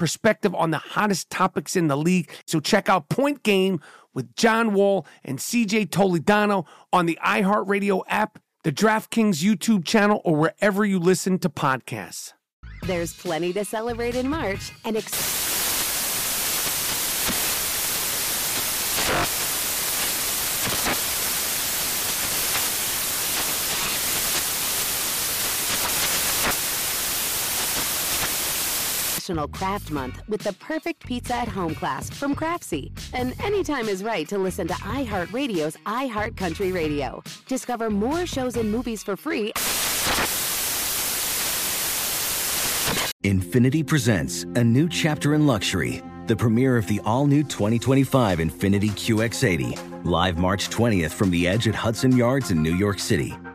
perspective on the hottest topics in the league. So check out Point Game with John Wall and CJ Toledano on the iHeartRadio app, the DraftKings YouTube channel, or wherever you listen to podcasts. There's plenty to celebrate in March and. Ex- National Craft Month with the perfect pizza at home class from Craftsy. And anytime is right to listen to iHeartRadio's iHeart Country Radio. Discover more shows and movies for free. Infiniti presents a new chapter in luxury, the premiere of the all new 2025 Infiniti QX80, live March 20th from the edge at Hudson Yards in New York City,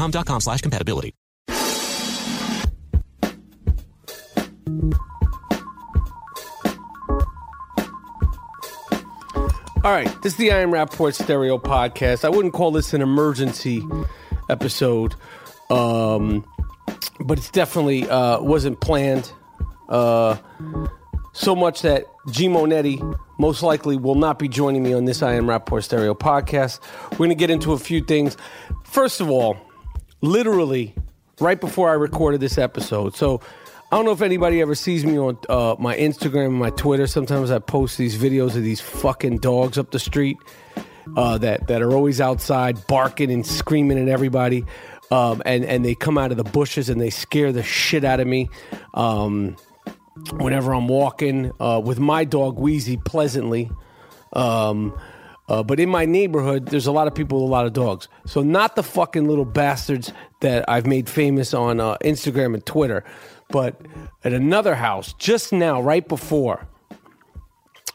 dexcom.com slash compatibility. All right, this is the I Am Rapaport Stereo Podcast. I wouldn't call this an emergency episode, um, but it's definitely uh, wasn't planned. Uh, so much that G Monetti most likely will not be joining me on this I Am Rapaport Stereo podcast. We're going to get into a few things. First of all, literally right before I recorded this episode. So I don't know if anybody ever sees me on uh, my Instagram and my Twitter. Sometimes I post these videos of these fucking dogs up the street uh, that that are always outside barking and screaming at everybody, um, and and they come out of the bushes and they scare the shit out of me. Um, whenever I'm walking uh, with my dog Wheezy pleasantly. Um, uh, but in my neighborhood, there's a lot of people with a lot of dogs. So not the fucking little bastards that I've made famous on uh, Instagram and Twitter, but at another house just now, right before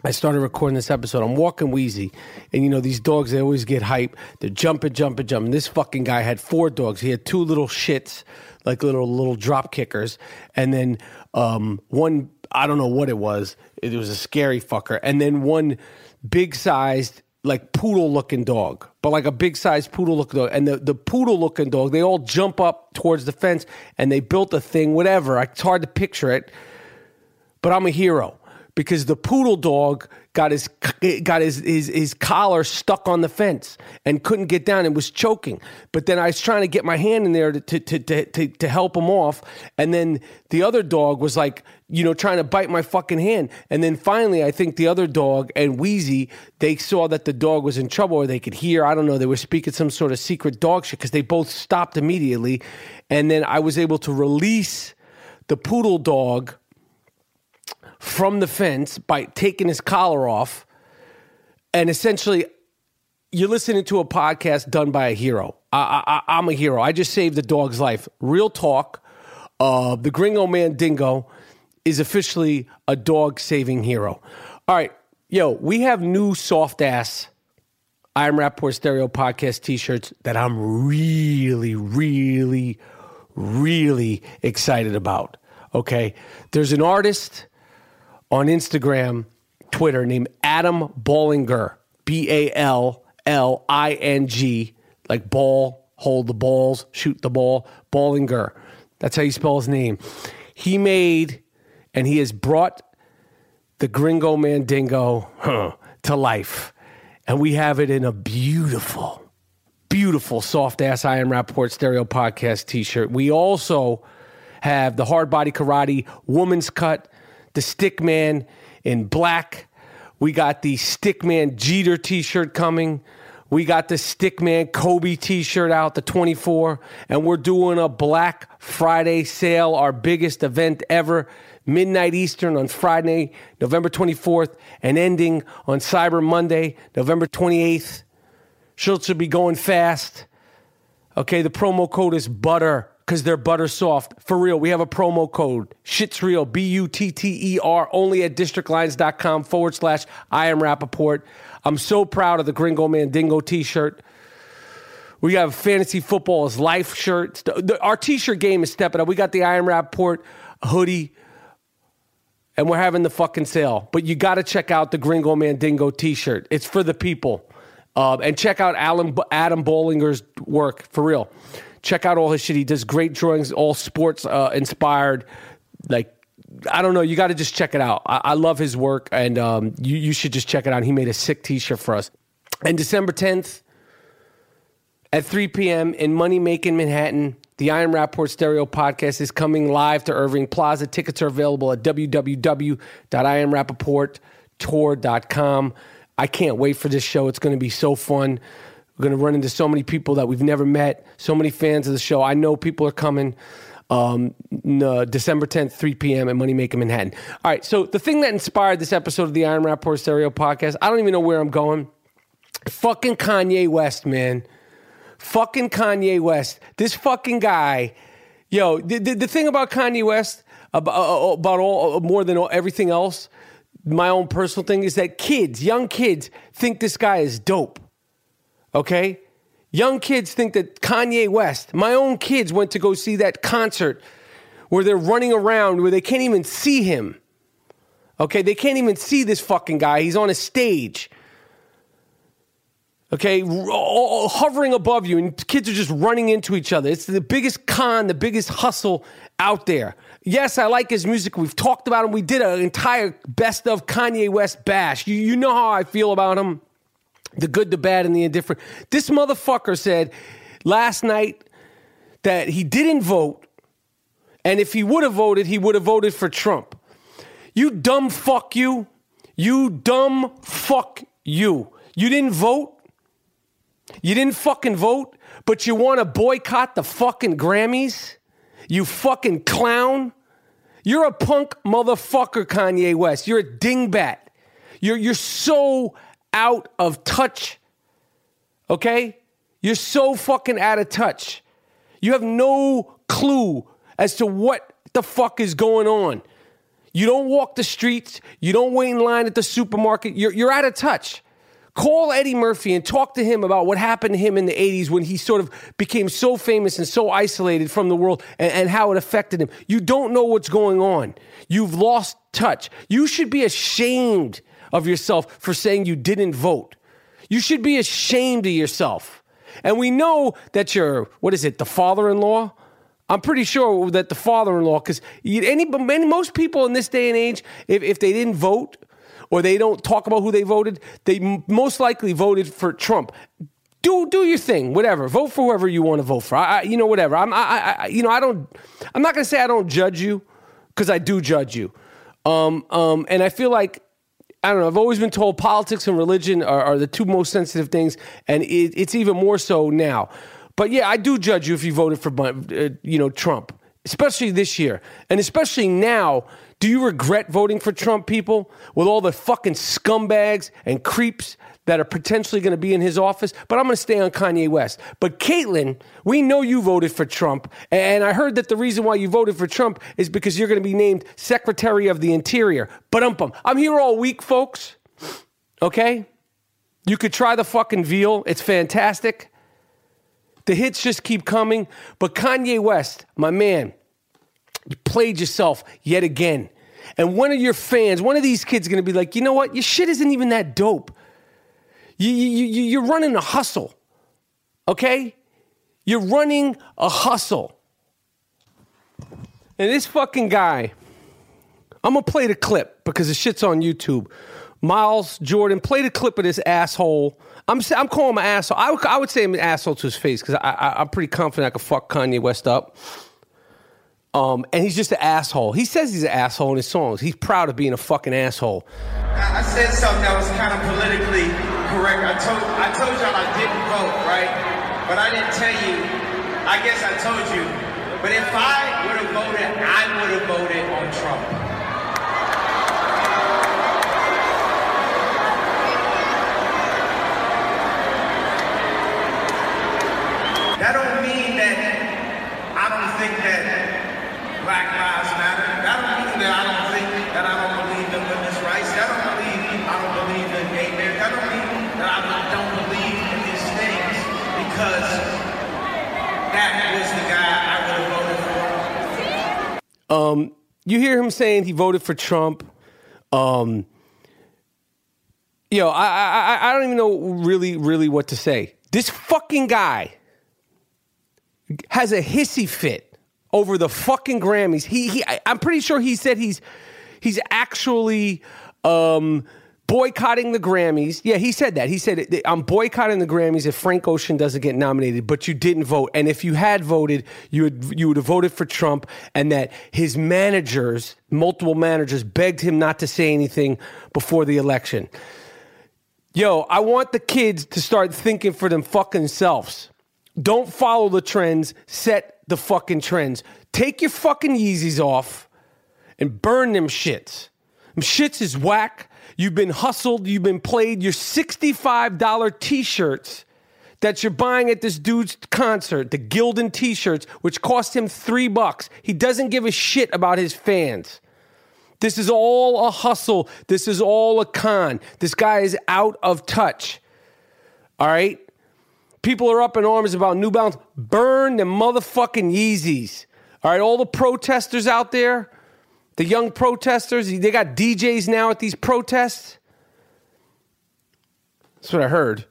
I started recording this episode, I'm walking Wheezy, and you know these dogs they always get hype. They're jumping, jumping, jumping. This fucking guy had four dogs. He had two little shits, like little little drop kickers, and then um, one I don't know what it was. It was a scary fucker, and then one big sized like poodle looking dog, but like a big sized poodle looking dog. And the, the poodle looking dog, they all jump up towards the fence and they built a thing, whatever. It's hard to picture it, but I'm a hero because the poodle dog got his got his, his his collar stuck on the fence and couldn't get down and was choking. But then I was trying to get my hand in there to to to to, to help him off, and then the other dog was like, you know, trying to bite my fucking hand. And then finally, I think the other dog and Wheezy they saw that the dog was in trouble, or they could hear. I don't know. They were speaking some sort of secret dog shit because they both stopped immediately, and then I was able to release the poodle dog from the fence by taking his collar off. And essentially, you're listening to a podcast done by a hero. I, am a hero. I just saved the dog's life. Real talk. Uh, the Gringo Man Dingo is officially a dog saving hero. All right. Yo, we have new soft ass I Am Rapaport Stereo podcast t shirts that I'm really, really, really excited about. Okay. There's an artist on Instagram, Twitter named Adam Ballinger, B A L L I N G, like ball, hold the balls, shoot the ball, Ballinger. That's how you spell his name. He made and he has brought the Gringo Mandingo huh, to life. And we have it in a beautiful, beautiful soft ass I Am Rapaport stereo podcast t shirt. We also have the hard body karate woman's cut, the stickman in black. We got the stickman Jeter t shirt coming. We got the Stickman Kobe t shirt out, the 24, and we're doing a Black Friday sale, our biggest event ever, midnight Eastern on Friday, November 24th, and ending on Cyber Monday, November 28th. Shirts will be going fast. Okay, the promo code is butter because they're butter soft. For real, we have a promo code. Shit's real. B U T T E R. Only at districtlines.com forward slash I am Rapaport. I'm so proud of the Gringo Mandingo t shirt. We have fantasy football as life shirts. Our t shirt game is stepping up. We got the I am Rapaport hoodie and we're having the fucking sale. But you got to check out the Gringo Mandingo t-shirt. It's for the people. Uh, and check out Alan, Adam Ballinger's work for real. Check out all his shit. He does great drawings, all sports uh, inspired. Like I don't know. You got to just check it out. I, I love his work, and um, you you should just check it out. He made a sick T-shirt for us. And December tenth at 3 p.m. in Money Making Manhattan, the I Am Rapaport Stereo Podcast is coming live to Irving Plaza. Tickets are available at www.iamrapaporttour.com. I can't wait for this show. It's going to be so fun. We're going to run into so many people that we've never met, so many fans of the show. I know people are coming. Um, no, December 10th, 3 p.m. at Money Making Manhattan. All right, so the thing that inspired this episode of the I Am Rapaport Stereo Podcast, I don't even know where I'm going. Fucking Kanye West, man. Fucking Kanye West. This fucking guy. Yo, the, the, the thing about Kanye West, about, uh, uh, about all, uh, more than all, everything else, my own personal thing is that kids, young kids, think this guy is dope. Okay? Young kids think that Kanye West, my own kids went to go see that concert where they're running around where they can't even see him. Okay, they can't even see this fucking guy. He's on a stage. Okay, hovering above you, and kids are just running into each other. It's the biggest con, the biggest hustle out there. Yes, I like his music. We've talked about him. We did an entire best of Kanye West bash. You, you know how I feel about him the good, the bad, and the indifferent. This motherfucker said last night that he didn't vote, and if he would have voted, he would have voted for Trump. You dumb fuck you. You dumb fuck you. You didn't vote. You didn't fucking vote, but you want to boycott the fucking Grammys? You fucking clown. You're a punk motherfucker, Kanye West. You're a dingbat. You're, you're so out of touch. Okay? You're so fucking out of touch. You have no clue as to what the fuck is going on. You don't walk the streets. You don't wait in line at the supermarket. You're, you're out of touch. Call Eddie Murphy and talk to him about what happened to him in the 80s when he sort of became so famous and so isolated from the world and, and how it affected him. You don't know what's going on. You've lost touch. You should be ashamed of yourself for saying you didn't vote. You should be ashamed of yourself. And we know that you're, what is it, the father in law? I'm pretty sure that the father in law, because any, most people in this day and age, if, if they didn't vote or they don't talk about who they voted, they most likely voted for Trump. Do, do your thing, whatever. Vote for whoever you want to vote for. I, I you know, whatever. I'm, I, I, you know, I don't. I'm not gonna say I don't judge you, because I do judge you. Um, um, and I feel like I don't know. I've always been told politics and religion are, are the two most sensitive things, and it, it's even more so now. But yeah, I do judge you if you voted for, uh, you know, Trump, especially this year, and especially now. Do you regret voting for Trump, people, with all the fucking scumbags and creeps that are potentially going to be in his office, but I'm going to stay on Kanye West. But Caitlyn, we know you voted for Trump, and I heard that the reason why you voted for Trump is because you're going to be named Secretary of the Interior. But um, I'm here all week, folks. Okay, you could try the fucking veal; it's fantastic. The hits just keep coming, but Kanye West, my man, you played yourself yet again. And one of your fans, one of these kids, going to be like, you know what? Your shit isn't even that dope. You, you, you, you're running a hustle, okay? You're running a hustle. And this fucking guy I'm gonna play the clip because the shit's on YouTube. Miles Jordan, play the clip of this asshole. I'm I'm calling him an asshole. I would, I would say I'm an asshole to his face because I, I, I'm pretty confident I could fuck Kanye West up. Um, and he's just an asshole. He says he's an asshole in his songs. He's proud of being a fucking asshole. I said something that was kind of politically correct. I told I told y'all I didn't vote, right? But I didn't tell you. I guess I told you. But if I would have voted, I would have voted on Trump. That don't mean that I don't think that Black Lives Matter. That don't mean that I don't think that I don't believe in women's rights. That don't mean I don't believe in gay marriage. That don't mean that I don't believe in these things because that was the guy I would have voted for. Um, you hear him saying he voted for Trump. Um, yo, I, I I- don't even know really really what to say. This fucking guy has a hissy fit over the fucking Grammys. He he I'm pretty sure he said he's he's actually um boycotting the Grammys. Yeah, he said that. He said I'm boycotting the Grammys if Frank Ocean doesn't get nominated, but you didn't vote. And if you had voted, you would you would have voted for Trump and that his managers, multiple managers begged him not to say anything before the election. Yo, I want the kids to start thinking for them fucking selves. Don't follow the trends, set the fucking trends. Take your fucking Yeezys off and burn them shits. Them shits is whack. You've been hustled, you've been played. Your $65 t shirts that you're buying at this dude's concert, the Gildan t shirts, which cost him three bucks. He doesn't give a shit about his fans. This is all a hustle. This is all a con. This guy is out of touch. All right? People are up in arms about New Balance. Burn the motherfucking Yeezys. All right, all the protesters out there, the young protesters, they got DJs now at these protests. That's what I heard.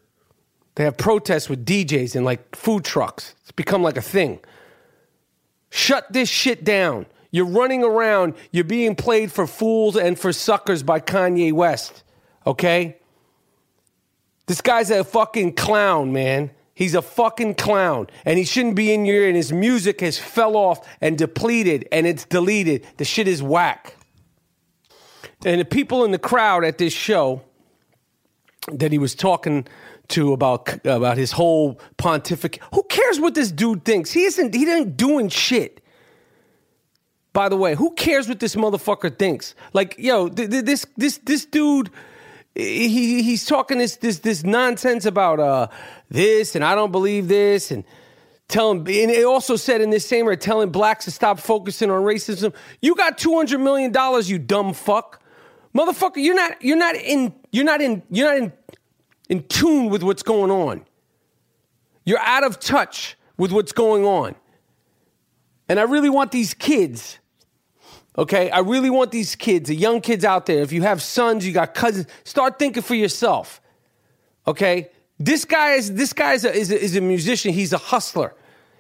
They have protests with DJs and like food trucks. It's become like a thing. Shut this shit down. You're running around, you're being played for fools and for suckers by Kanye West. Okay? This guy's a fucking clown, man. He's a fucking clown. And he shouldn't be in here, and his music has fell off and depleted and it's deleted. The shit is whack. And the people in the crowd at this show that he was talking to about about his whole pontificate. Who cares what this dude thinks? He isn't he isn't doing shit. By the way, who cares what this motherfucker thinks? Like, yo, th- th- this this this dude he he's talking this this this nonsense about uh this and I don't believe this and telling and it also said in this same way telling blacks to stop focusing on racism. You got 200 million dollars, you dumb fuck. Motherfucker, you're not you're not in you're not in you're not in in tune with what's going on. You're out of touch with what's going on. And I really want these kids, okay? I really want these kids, the young kids out there, if you have sons, you got cousins, start thinking for yourself, okay? This guy is this guy is a, is a, is a musician. He's a hustler.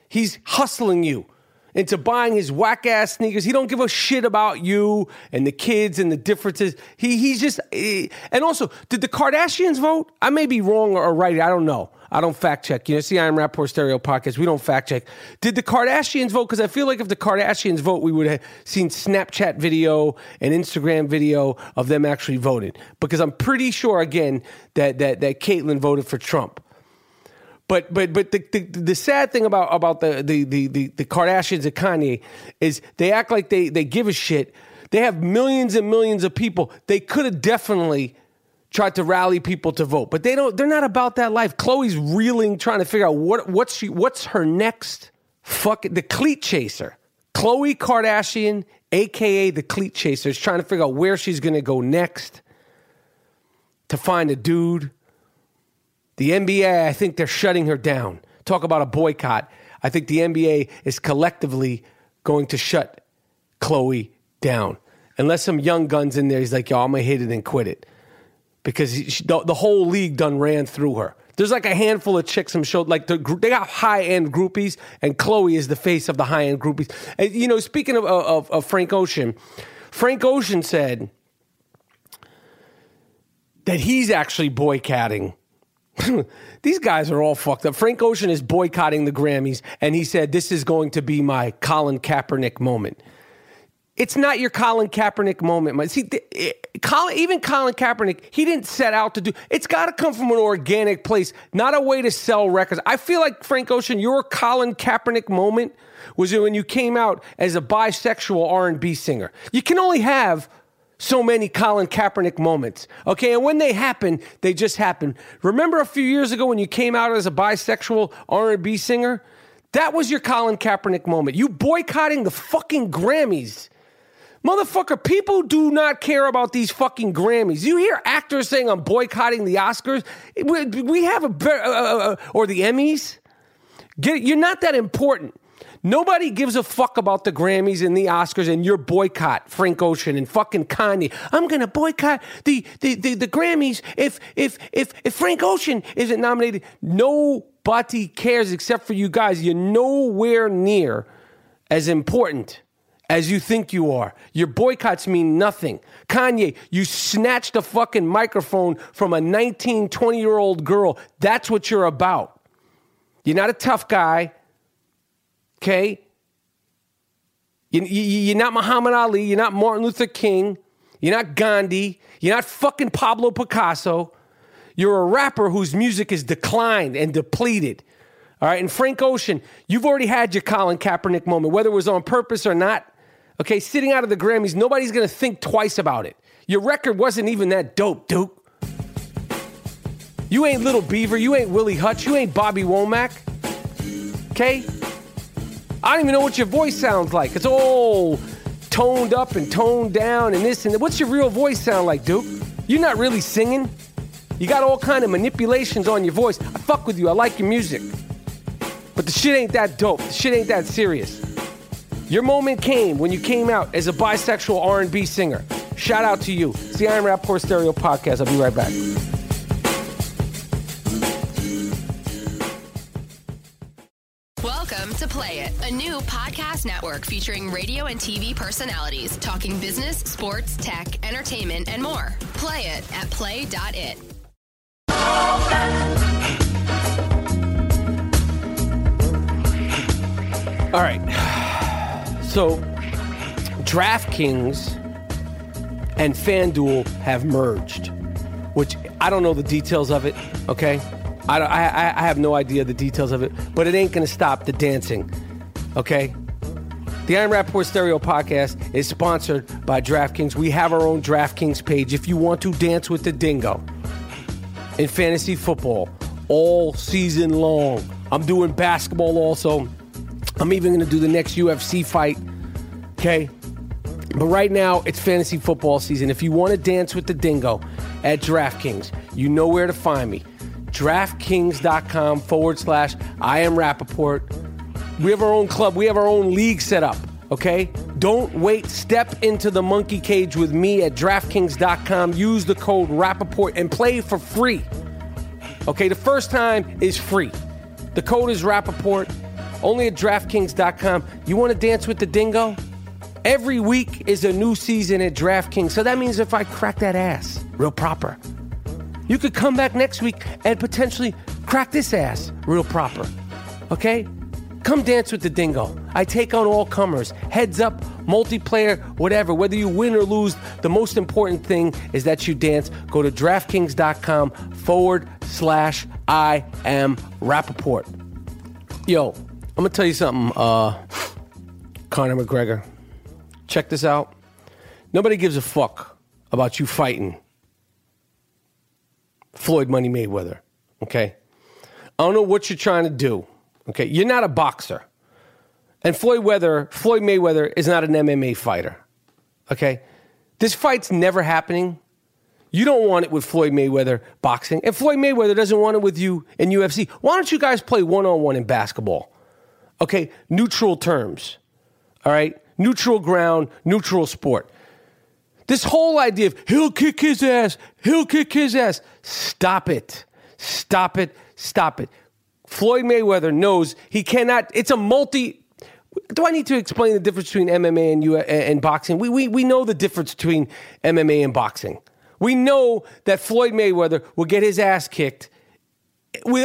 He's hustling you into buying his whack ass sneakers. He don't give a shit about you and the kids and the differences. He he's just eh. and also, did the Kardashians vote? I may be wrong or right. I don't know. I don't fact check. You know, see, I'm Rapaport Stereo podcast. We don't fact check. Did the Kardashians vote? Because I feel like if the Kardashians vote, we would have seen Snapchat video and Instagram video of them actually voting. Because I'm pretty sure again that that that Caitlyn voted for Trump. But but but the, the the sad thing about about the the the the, Kardashians and Kanye is they act like they they give a shit. They have millions and millions of people. They could have definitely tried to rally people to vote, but they don't. They're not about that life. Khloe's reeling, trying to figure out what what's she what's her next fucking the cleat chaser. Khloe Kardashian, aka the cleat chaser, is trying to figure out where she's to go next to find a dude. The NBA, I think they're shutting her down. Talk about a boycott. I think the NBA is collectively going to shut Khloe down. Unless some young guns in there, he's like, yo, I'm to hit it and quit it. Because she, the, the whole league done ran through her. There's like a handful of chicks some showed like the, they got high end groupies, and Khloe is the face of the high end groupies. And you know, speaking of, of, of Frank Ocean, Frank Ocean said that he's actually boycotting. These guys are all fucked up. Frank Ocean is boycotting the Grammys, and he said, This is going to be my Colin Kaepernick moment. It's not your Colin Kaepernick moment. See, eh, Colin, even Colin Kaepernick, he didn't set out to do. It's got to come from an organic place, not a way to sell records. I feel like Frank Ocean, your Colin Kaepernick moment was when you came out as a bisexual R&B singer. You can only have so many Colin Kaepernick moments. Okay, and when they happen, they just happen. Remember a few years ago when you came out as a bisexual R&B singer? That was your Colin Kaepernick moment. You boycotting the fucking Grammys. Motherfucker, people do not care about these fucking Grammys. You hear actors saying I'm boycotting the Oscars. We have a uh, uh, uh, or the Emmys. Get, you're not that important. Nobody gives a fuck about the Grammys and the Oscars and your boycott, Frank Ocean and fucking Kanye. I'm gonna boycott the, the, the, the Grammys if if if if Frank Ocean isn't nominated. Nobody cares except for you guys. You're nowhere near as important as you think you are. Your boycotts mean nothing. Kanye, you snatched a fucking microphone from a 19, 20 year old girl. That's what you're about. You're not a tough guy. Okay? You, are not Muhammad Ali. You're not Martin Luther King. You're not Gandhi. You're not fucking Pablo Picasso. You're a rapper whose music is declined and depleted. All right. And Frank Ocean, you've already had your Colin Kaepernick moment, whether it was on purpose or not. Okay. Sitting out of the Grammys, nobody's to think twice about it. Your record wasn't even that dope, Duke. You ain't Little Beaver. You ain't Willie Hutch. You ain't Bobby Womack. Okay? I don't even know what your voice sounds like. It's all toned up and toned down and this and that. What's your real voice sound like, Duke? You're not really singing. You got all kind of manipulations on your voice. I fuck with you. I like your music. But the shit ain't that dope. The shit ain't that serious. Your moment came when you came out as a bisexual R&B singer. Shout out to you. It's the I Am Rapaport Stereo Podcast. I'll be right back. Welcome to Play It, a new podcast network featuring radio and TV personalities talking business, sports, tech, entertainment, and more. Play it at play.it. All right. So, DraftKings and FanDuel have merged, which I don't know the details of it, okay? I, I, I have no idea the details of it, but it ain't to stop the dancing. Okay? The I Am Rapaport Stereo podcast is sponsored by DraftKings. We have our own DraftKings page if you want to dance with the dingo in fantasy football all season long. I'm doing basketball also. I'm even going to do the next UFC fight. Okay? But right now, it's fantasy football season. If you want to dance with the dingo at DraftKings, you know where to find me DraftKings.com forward slash I am Rappaport. We have our own club, we have our own league set up, okay? Don't wait. Step into the monkey cage with me at DraftKings.com. Use the code Rappaport and play for free. Okay, the first time is free. The code is Rappaport, only at DraftKings.com. You want to dance with the dingo? Every week is a new season at DraftKings. So that means if I crack that ass real proper, you could come back next week and potentially crack this ass real proper. Okay? Come dance with the dingo. I take on all comers. Heads up, multiplayer, whatever. Whether you win or lose, the most important thing is that you dance. Go to DraftKings.com forward slash I am Rappaport. Yo, I'm gonna tell you something, uh, Conor McGregor. Check this out. Nobody gives a fuck about you fighting Floyd Money Mayweather. Okay? I don't know what you're trying to do. Okay? You're not a boxer. And Floyd Weather, Floyd Mayweather is not an MMA fighter. Okay? This fight's never happening. You don't want it with Floyd Mayweather boxing. And Floyd Mayweather doesn't want it with you in UFC. Why don't you guys play one on one in basketball? Okay? Neutral terms. All right? Neutral ground, neutral sport. This whole idea of he'll kick his ass, he'll kick his ass. Stop it. Stop it. Stop it. Floyd Mayweather knows he cannot, it's a multi, do I need to explain the difference between MMA and U- and boxing? We, we we know the difference between MMA and boxing. We know that Floyd Mayweather will get his ass kicked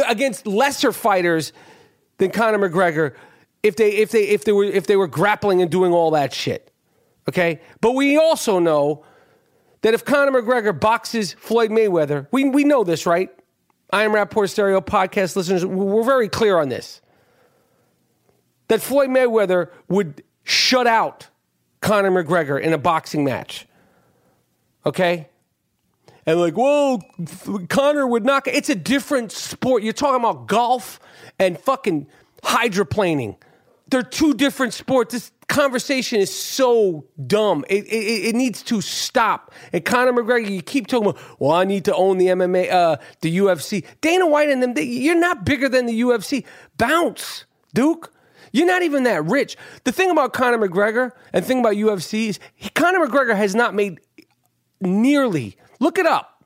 against lesser fighters than Conor McGregor if they if they if they were if they were grappling and doing all that shit. Okay? But we also know that if Conor McGregor boxes Floyd Mayweather, we we know this, right? I am Rapaport Stereo podcast listeners, we're very clear on this. That Floyd Mayweather would shut out Conor McGregor in a boxing match. Okay? And like, whoa, Conor would knock. It's a different sport. You're talking about golf and fucking hydroplaning. They're two different sports. This conversation is so dumb. It, it, it needs to stop. And Conor McGregor, you keep talking about, well, I need to own the MMA, uh, the UFC. Dana White and them, they, you're not bigger than the UFC. Bounce, Duke. You're not even that rich. The thing about Conor McGregor and thing about UFC is he, Conor McGregor has not made nearly, look it up.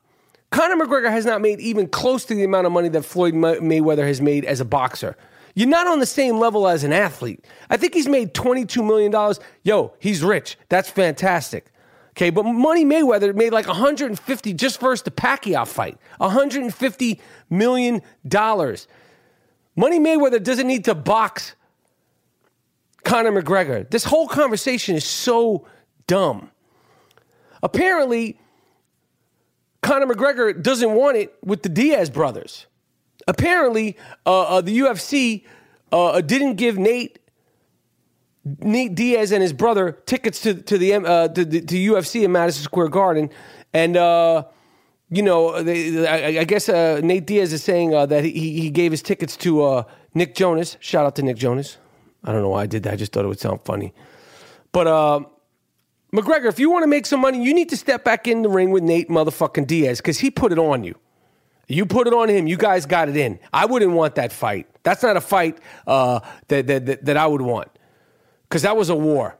Conor McGregor has not made even close to the amount of money that Floyd Mayweather has made as a boxer. You're not on the same level as an athlete. I think he's made $22 million. Yo, he's rich. That's fantastic. Okay, but Money Mayweather made like 150 just versus the Pacquiao fight. 150 million dollars. Money Mayweather doesn't need to box Conor McGregor. This whole conversation is so dumb. Apparently, Conor McGregor doesn't want it with the Diaz brothers apparently uh, uh, the UFC uh, didn't give Nate Nate Diaz and his brother tickets to to the uh, to, to UFC in Madison Square Garden, and uh, you know they, I, I, guess uh, Nate Diaz is saying that he he gave his tickets to Nick Jonas. Shout out to Nick Jonas. I don't know why I did that. I just thought it would sound funny, but. McGregor, if you want to make some money, you need to step back in the ring with Nate motherfucking Diaz because he put it on you. You put it on him. You guys got it in. I wouldn't want that fight. That's not a fight uh, that, that, that, that I would want because that was a war.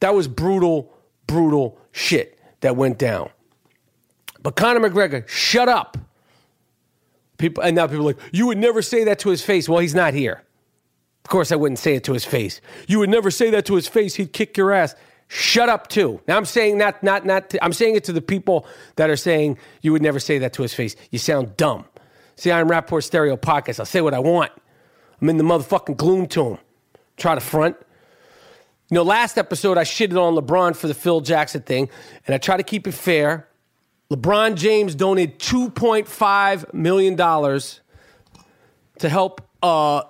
That was brutal, brutal shit that went down. But Conor McGregor, shut up. People, and now people are like, you would never say that to his face. Well, he's not here. Of course, I wouldn't say it to his face. You would never say that to his face. He'd kick your ass shut up too. Now I'm saying not not not to, I'm saying it to the people that are saying you would never say that to his face. You sound dumb. See, I'm Rapaport Stereo Podcast. I'll say what I want. I'm in the motherfucking gloom tomb. Try to front. You know, last episode I shitted on LeBron for the Phil Jackson thing, and I try to keep it fair. LeBron James donated $2.5 million to help uh,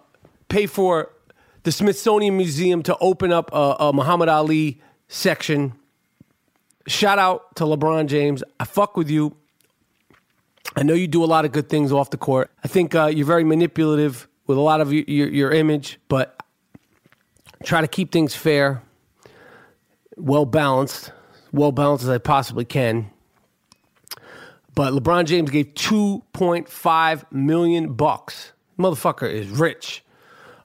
pay for the Smithsonian Museum to open up a, a Muhammad Ali section. Shout out to LeBron James. I fuck with you. I know you do a lot of good things off the court. I think uh, you're very manipulative with a lot of your, your, your image, but try to keep things fair, well balanced, well balanced as I possibly can. But LeBron James gave 2.5 million bucks. Motherfucker is rich.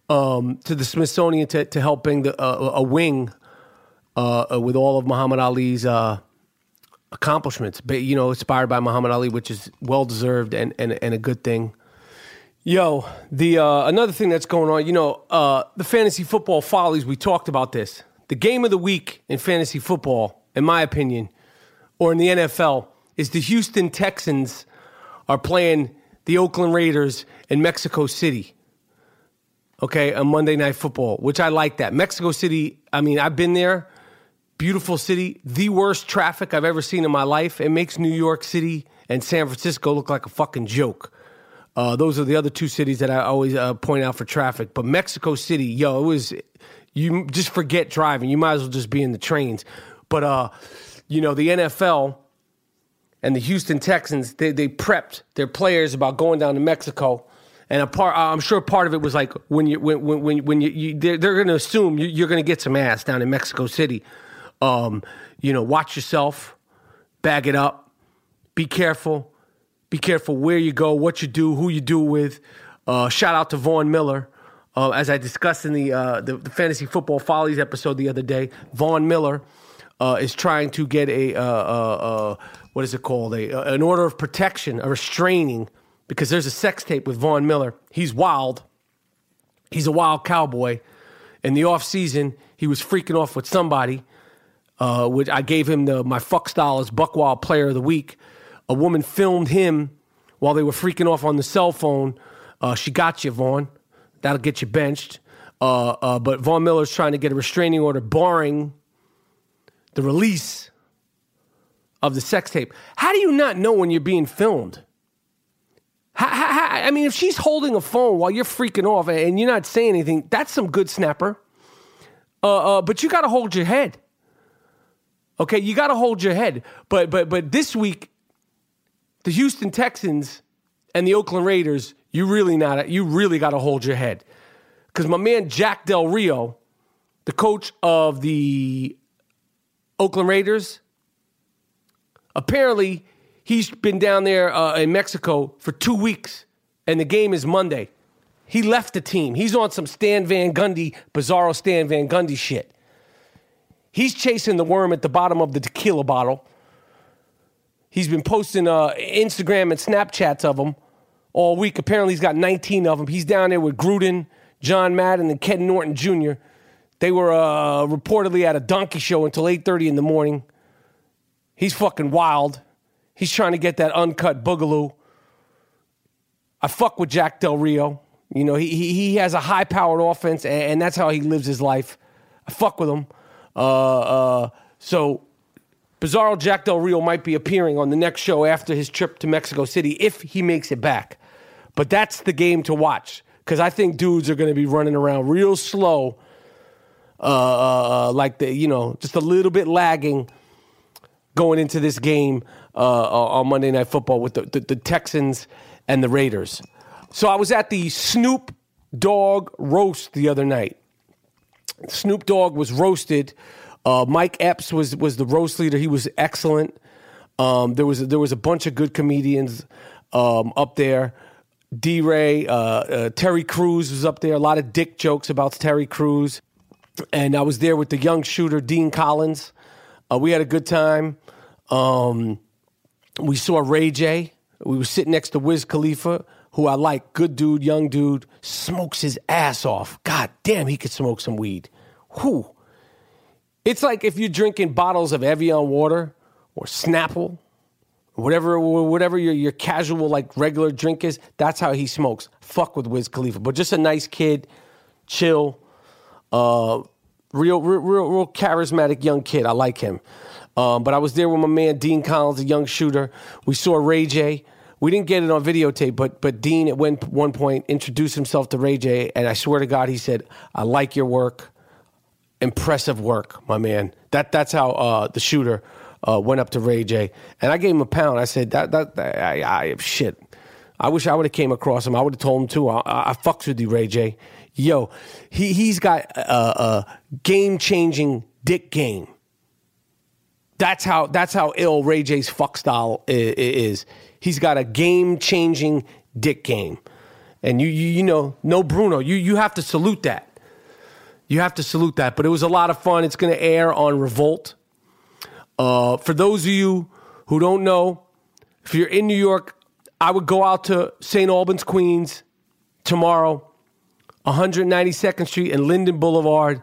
Um, to the Smithsonian to, to help bring the, uh, a wing uh, uh, with all of Muhammad Ali's uh, accomplishments. But, you know, inspired by Muhammad Ali, which is well deserved and, and, and a good thing. Yo, the uh, another thing that's going on, you know, uh, the fantasy football follies. We talked about this. The game of the week in fantasy football, in my opinion, or in the NFL, is the Houston Texans are playing the Oakland Raiders in Mexico City okay, a Monday Night Football, which I like that. Mexico City, I mean, I've been there beautiful city, the worst traffic I've ever seen in my life. It makes New York City and San Francisco look like a fucking joke. Uh, those are the other two cities that I always uh, point out for traffic. But Mexico City, yo, it was you just forget driving. You might as well just be in the trains. But uh, you know, the NFL and the Houston Texans, they, they prepped their players about going down to Mexico. And a part, I'm sure part of it was like when you when when when you, they're, they're going to assume you, are going to get some ass down in Mexico City. Um, you know, watch yourself, bag it up, be careful, be careful where you go, what you do, who you do with. Uh, shout out to Von Miller. Uh, as I discussed in the, uh, the, the fantasy football follies episode the other day, Von Miller uh, is trying to get a uh, uh, what is it called a an order of protection, a restraining, because there's a sex tape with Von Miller. He's wild. He's a wild cowboy in the off season, he was freaking off with somebody. Uh, which I gave him the my fuck style as Buckwild Player of the Week. A woman filmed him while they were freaking off on the cell phone. Uh, she got you, Von. That'll get you benched. Uh, uh, but Von Miller's trying to get a restraining order barring the release of the sex tape. How do you not know when you're being filmed? How, how, I mean, if she's holding a phone while you're freaking off and you're not saying anything, that's some good snapper. Uh, uh, but you got to hold your head. Okay, you got to hold your head. But but but this week, the Houston Texans and the Oakland Raiders, you really not you really got to hold your head because my man Jack Del Rio, the coach of the Oakland Raiders, apparently he's been down there uh, in Mexico for two weeks, and the game is Monday. He left the team. He's on some Stan Van Gundy, bizarro Stan Van Gundy shit. He's chasing the worm at the bottom of the tequila bottle. He's been posting uh, Instagram and Snapchats of them all week. Apparently, he's got 19 of them. He's down there with Gruden, John Madden, and Ken Norton Jr. They were uh, reportedly at a donkey show until 8:30 in the morning. He's fucking wild. He's trying to get that uncut boogaloo. I fuck with Jack Del Rio. You know, he he, he has a high powered offense, and, and, that's how he lives his life. I fuck with him. Uh, uh, so, Bizarro Jack Del Rio might be appearing on the next show after his trip to Mexico City if he makes it back. But that's the game to watch because I think dudes are going to be running around real slow, uh, uh, uh, like the you know just a little bit lagging going into this game uh, on Monday Night Football with the, the, the Texans and the Raiders. So I was at the Snoop Dogg roast the other night. Snoop Dogg was roasted. Uh, Mike Epps was was the roast leader. He was excellent. Um, there was there was a bunch of good comedians um, up there. D. Ray, uh, uh, Terry Crews was up there. A lot of dick jokes about Terry Crews, and I was there with the young shooter Dean Collins. Uh, we had a good time. Um, we saw Ray J. We were sitting next to Wiz Khalifa who I like, good dude, young dude, smokes his ass off. God damn, he could smoke some weed. Whew. It's like if you're drinking bottles of Evian water or Snapple, whatever whatever your, your casual, like regular drink is, that's how he smokes. Fuck with Wiz Khalifa. But just a nice kid, chill, uh, real, real, real, real charismatic young kid. I like him. Um, but I was there with my man Dean Collins, a young shooter. We saw Ray J. We didn't get it on videotape, but but Dean at one, point introduced himself to Ray J, and I swear to God, he said, "I like your work, impressive work, my man." That that's how uh, the shooter uh, went up to Ray J, and I gave him a pound. I said, "That that, I, I shit." I wish I would have came across him. I would have told him too. I, I, I fucks with you, Ray J. Yo, he he's got a, a game changing dick game. That's how that's how ill Ray J's fuck style is he's got a game changing dick game. And you, you, you know, no Bruno, you, you have to salute that. You have to salute that. But it was a lot of fun. It's going to air on Revolt. Uh, for those of you who don't know, if you're in New York, I would go out to St. Albans, Queens tomorrow, 192nd Street and Linden Boulevard.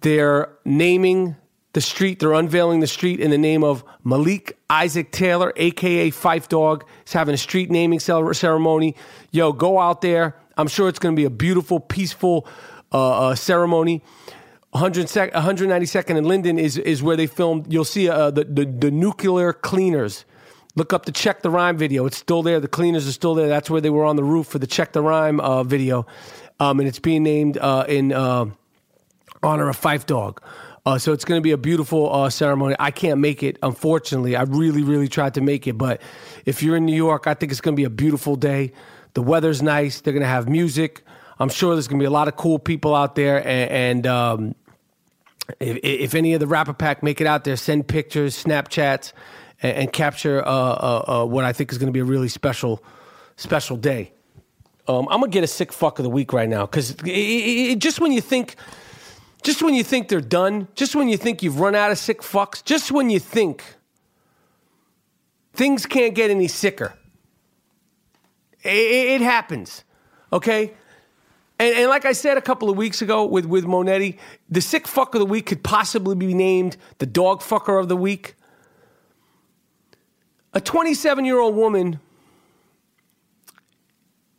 They're naming the street. They're unveiling the street in the name of Malik Isaac Taylor, aka Phife Dawg. He's having a street naming ceremony. Yo, go out there. I'm sure it's going to be a beautiful, peaceful uh, uh, ceremony. 192nd and Linden is is where they filmed. You'll see uh, the, the the nuclear cleaners. Look up the Check the Rhime video. It's still there. The cleaners are still there. That's where they were on the roof for the Check the Rhime uh, video, um, and it's being named uh, in uh, honor of Phife Dawg. Uh, so it's going to be a beautiful uh, ceremony. I can't make it, unfortunately. I really, really tried to make it, but if you're in New York, I think it's going to be a beautiful day. The weather's nice. They're going to have music. I'm sure there's going to be a lot of cool people out there. And, and um, if, if, any of the Rapper Pack make it out there, send pictures, Snapchats, and, and capture uh, uh, uh what I think is going to be a really special, special day. Um, I'm gonna get a sick fuck of the week right now because just when you think just when you think they're done, just when you think you've run out of sick fucks, just when you think things can't get any sicker, it, it happens. Okay? And, and like I said a couple of weeks ago with, with Monetti, the sick fuck of the week could possibly be named the dog fucker of the week. A 27 year old woman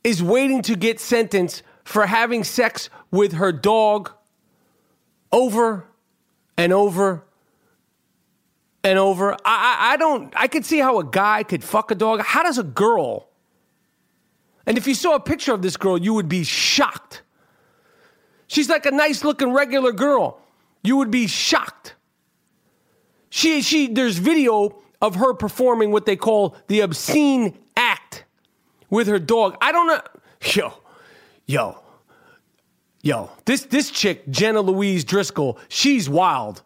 is waiting to get sentenced for having sex with her dog over and over and over. I, I, I don't, I could see how a guy could fuck a dog. How does a girl, and if you saw a picture of this girl, you would be shocked. She's like a nice looking regular girl. You would be shocked. She, she, there's video of her performing what they call the obscene act with her dog. I don't know. Yo, yo, yo. This this chick, Jenna Louise Driscoll, she's wild.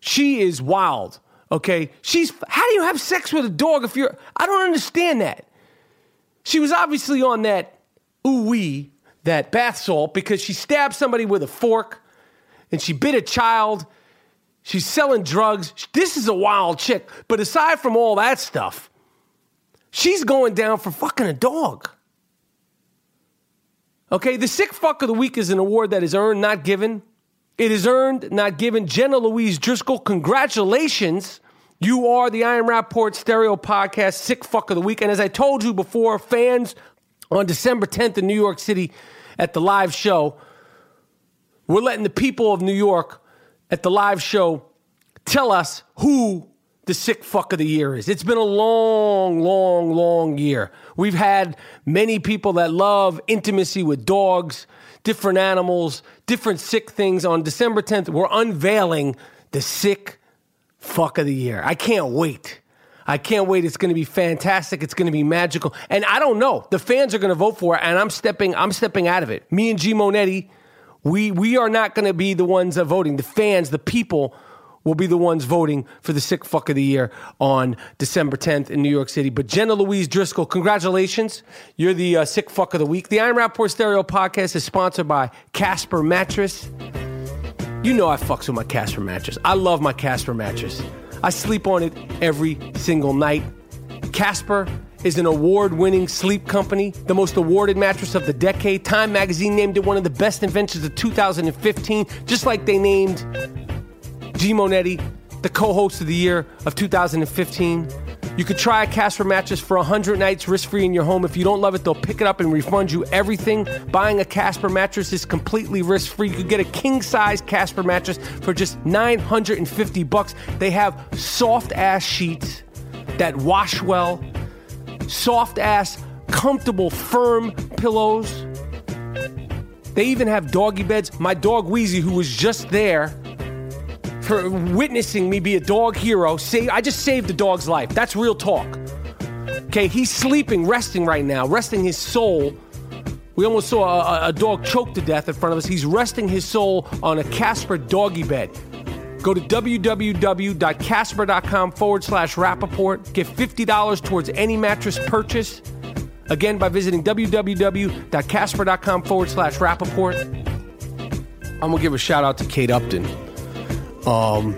She is wild. Okay, she's. How do you have sex with a dog if you're? I don't understand that. She was obviously on that ooh wee, that bath salt because she stabbed somebody with a fork, and she bit a child. She's selling drugs. This is a wild chick. But aside from all that stuff, she's going down for fucking a dog. Okay, the sick fuck of the week is an award that is earned, not given. It is earned, not given. Jenna Louise Driscoll, congratulations. You are the I Am Rapaport Stereo Podcast Sick Fuck of the Week. And as I told you before, fans on December 10th in New York City at the live show, we're letting the people of New York at the live show tell us who the sick fuck of the year is. It's been a long, long, long year. We've had many people that love intimacy with dogs, different animals, different sick things. On December 10th, we're unveiling the sick fuck of the year. I can't wait. I can't wait. It's going to be fantastic. It's going to be magical. And I don't know. The fans are going to vote for it, and I'm stepping. I'm stepping out of it. Me and G Monetti, we we are not going to be the ones voting. The fans, the people will be the ones voting for the sick fuck of the year on December 10th in New York City. But Jenna Louise Driscoll, congratulations. You're the uh, sick fuck of the week. The I Am Rapaport Stereo podcast is sponsored by Casper Mattress. You know I fucks with my Casper mattress. I love my Casper mattress. I sleep on it every single night. Casper is an award winning sleep company, the most awarded mattress of the decade. Time magazine named it one of the best inventions of 2015, just like they named G Monetti, the co host of the year of 2015. You could try a Casper mattress for 100 nights risk free in your home. If you don't love it, they'll pick it up and refund you everything. Buying a Casper mattress is completely risk free. You could get a king size Casper mattress for just 950 bucks. They have soft ass sheets that wash well, soft ass, comfortable, firm pillows. They even have doggy beds. My dog Wheezy, who was just there, for witnessing me be a dog hero. Say, I just saved the dog's life. That's real talk. Okay, he's sleeping, resting right now, resting his soul. We almost saw a, a, dog choke to death in front of us. He's resting his soul on a Casper doggy bed. Go to www.casper.com forward slash Rapaport. Get $50 towards any mattress purchase. Again, by visiting www.casper.com forward slash Rapaport. I'm going to give a shout out to Kate Upton. Um,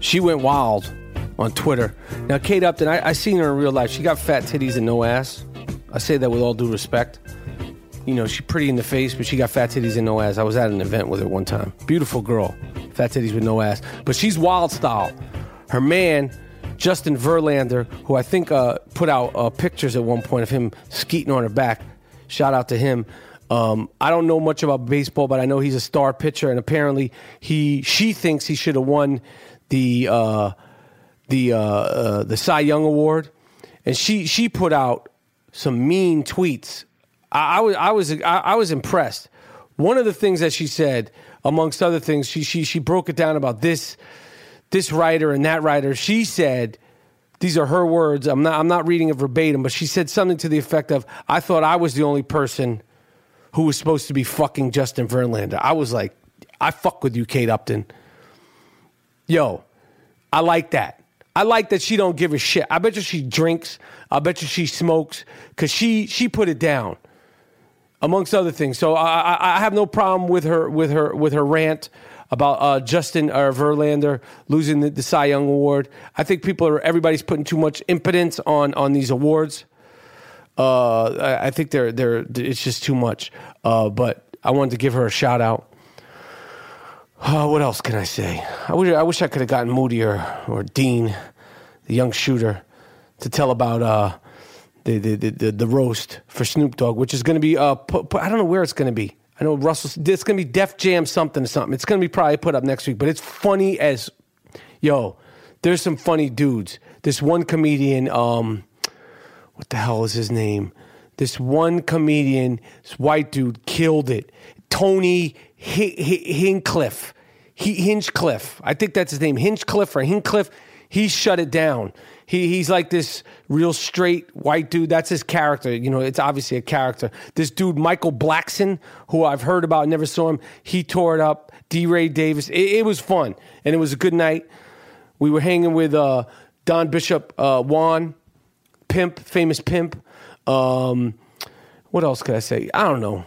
she went wild on Twitter. Now, Kate Upton, I, I seen her in real life. She got fat titties and no ass. I say that with all due respect. You know, she's pretty in the face, but she got fat titties and no ass. I was at an event with her one time. Beautiful girl, fat titties with no ass. But she's wild style. Her man, Justin Verlander, who I think uh, put out uh, pictures at one point of him skeeting on her back. Shout out to him. Um, I don't know much about baseball, but I know he's a star pitcher, and apparently he she thinks he should have won the uh, the uh, uh, the Cy Young Award, and she she put out some mean tweets. I, I was I was I, I was impressed. One of the things that she said, amongst other things, she she she broke it down about this this writer and that writer. She said these are her words. I'm not I'm not reading it verbatim, but she said something to the effect of, "I thought I was the only person who was supposed to be fucking Justin Verlander. I was like, I fuck with you, Kate Upton. Yo, I like that. I like that she don't give a shit. I bet you she drinks. I bet you she smokes because she she put it down, amongst other things. So I, I, I have no problem with her with her with her rant about uh, Justin uh, Verlander losing the, the Cy Young Award. I think people are everybody's putting too much impotence on on these awards. Uh, I, think they're they're it's just too much. Uh, but I wanted to give her a shout out. Uh, what else can I say? I wish I wish I could have gotten Moody or, or Dean, the young shooter, to tell about uh, the, the, the the roast for Snoop Dogg, which is going to be uh, put, put, I don't know where it's going to be. I know Russell. It's going to be Def Jam something or something. It's going to be probably put up next week, but it's funny as yo. There's some funny dudes. This one comedian, um, what the hell is his name? This one comedian, this white dude, killed it. Tony H- H- Hincliffe. He, Hinchcliffe. I think that's his name. Hinchcliffe or Hincliffe. He shut it down. He, he's like this real straight white dude. That's his character. You know, it's obviously a character. This dude, Michael Blackson, who I've heard about, never saw him. He tore it up. D. Ray Davis. It, it was fun. And it was a good night. We were hanging with uh, Don Bishop, uh, Juan, pimp, famous pimp. Um, what else could I say? I don't know.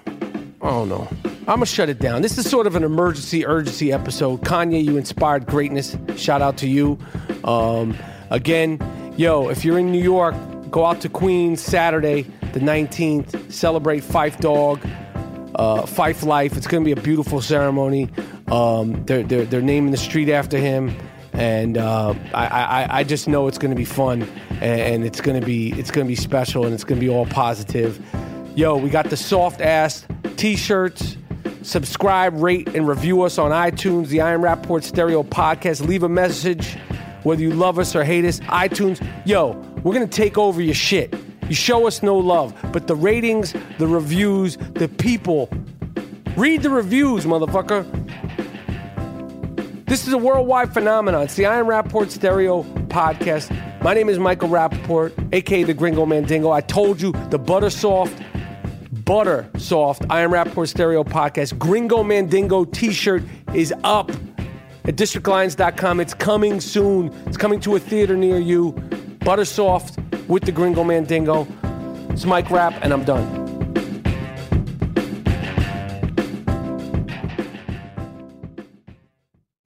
I don't know. I'm gonna shut it down. This is sort of an emergency, urgency episode. Kanye, you inspired greatness. Shout out to you. Um, again, yo, if you're in New York, go out to Queens Saturday, the 19th. Celebrate Phife Dawg, uh, Fife Life. It's gonna be a beautiful ceremony. Um, they're, they're they're naming the street after him and uh, I, I, I just know it's going to be fun, and, it's going to be it's going to be special, and it's going to be all positive. Yo, we got the soft ass t-shirts. Subscribe, rate, and review us on iTunes, the I Am Rapaport Stereo Podcast. Leave a message, whether you love us or hate us. iTunes, yo, we're gonna take over your shit. You show us no love, but the ratings, the reviews, the people. Read the reviews, motherfucker. This is a worldwide phenomenon. It's the I Am Rapaport Stereo Podcast. My name is Michael Rapaport, aka the Gringo Mandingo. I told you the butter soft, butter soft I Am Rapaport Stereo Podcast Gringo Mandingo t-shirt is up at districtlines.com. It's coming soon. It's coming to a theater near you. Butter soft with the Gringo Mandingo. It's Mike Rapp, and I'm done.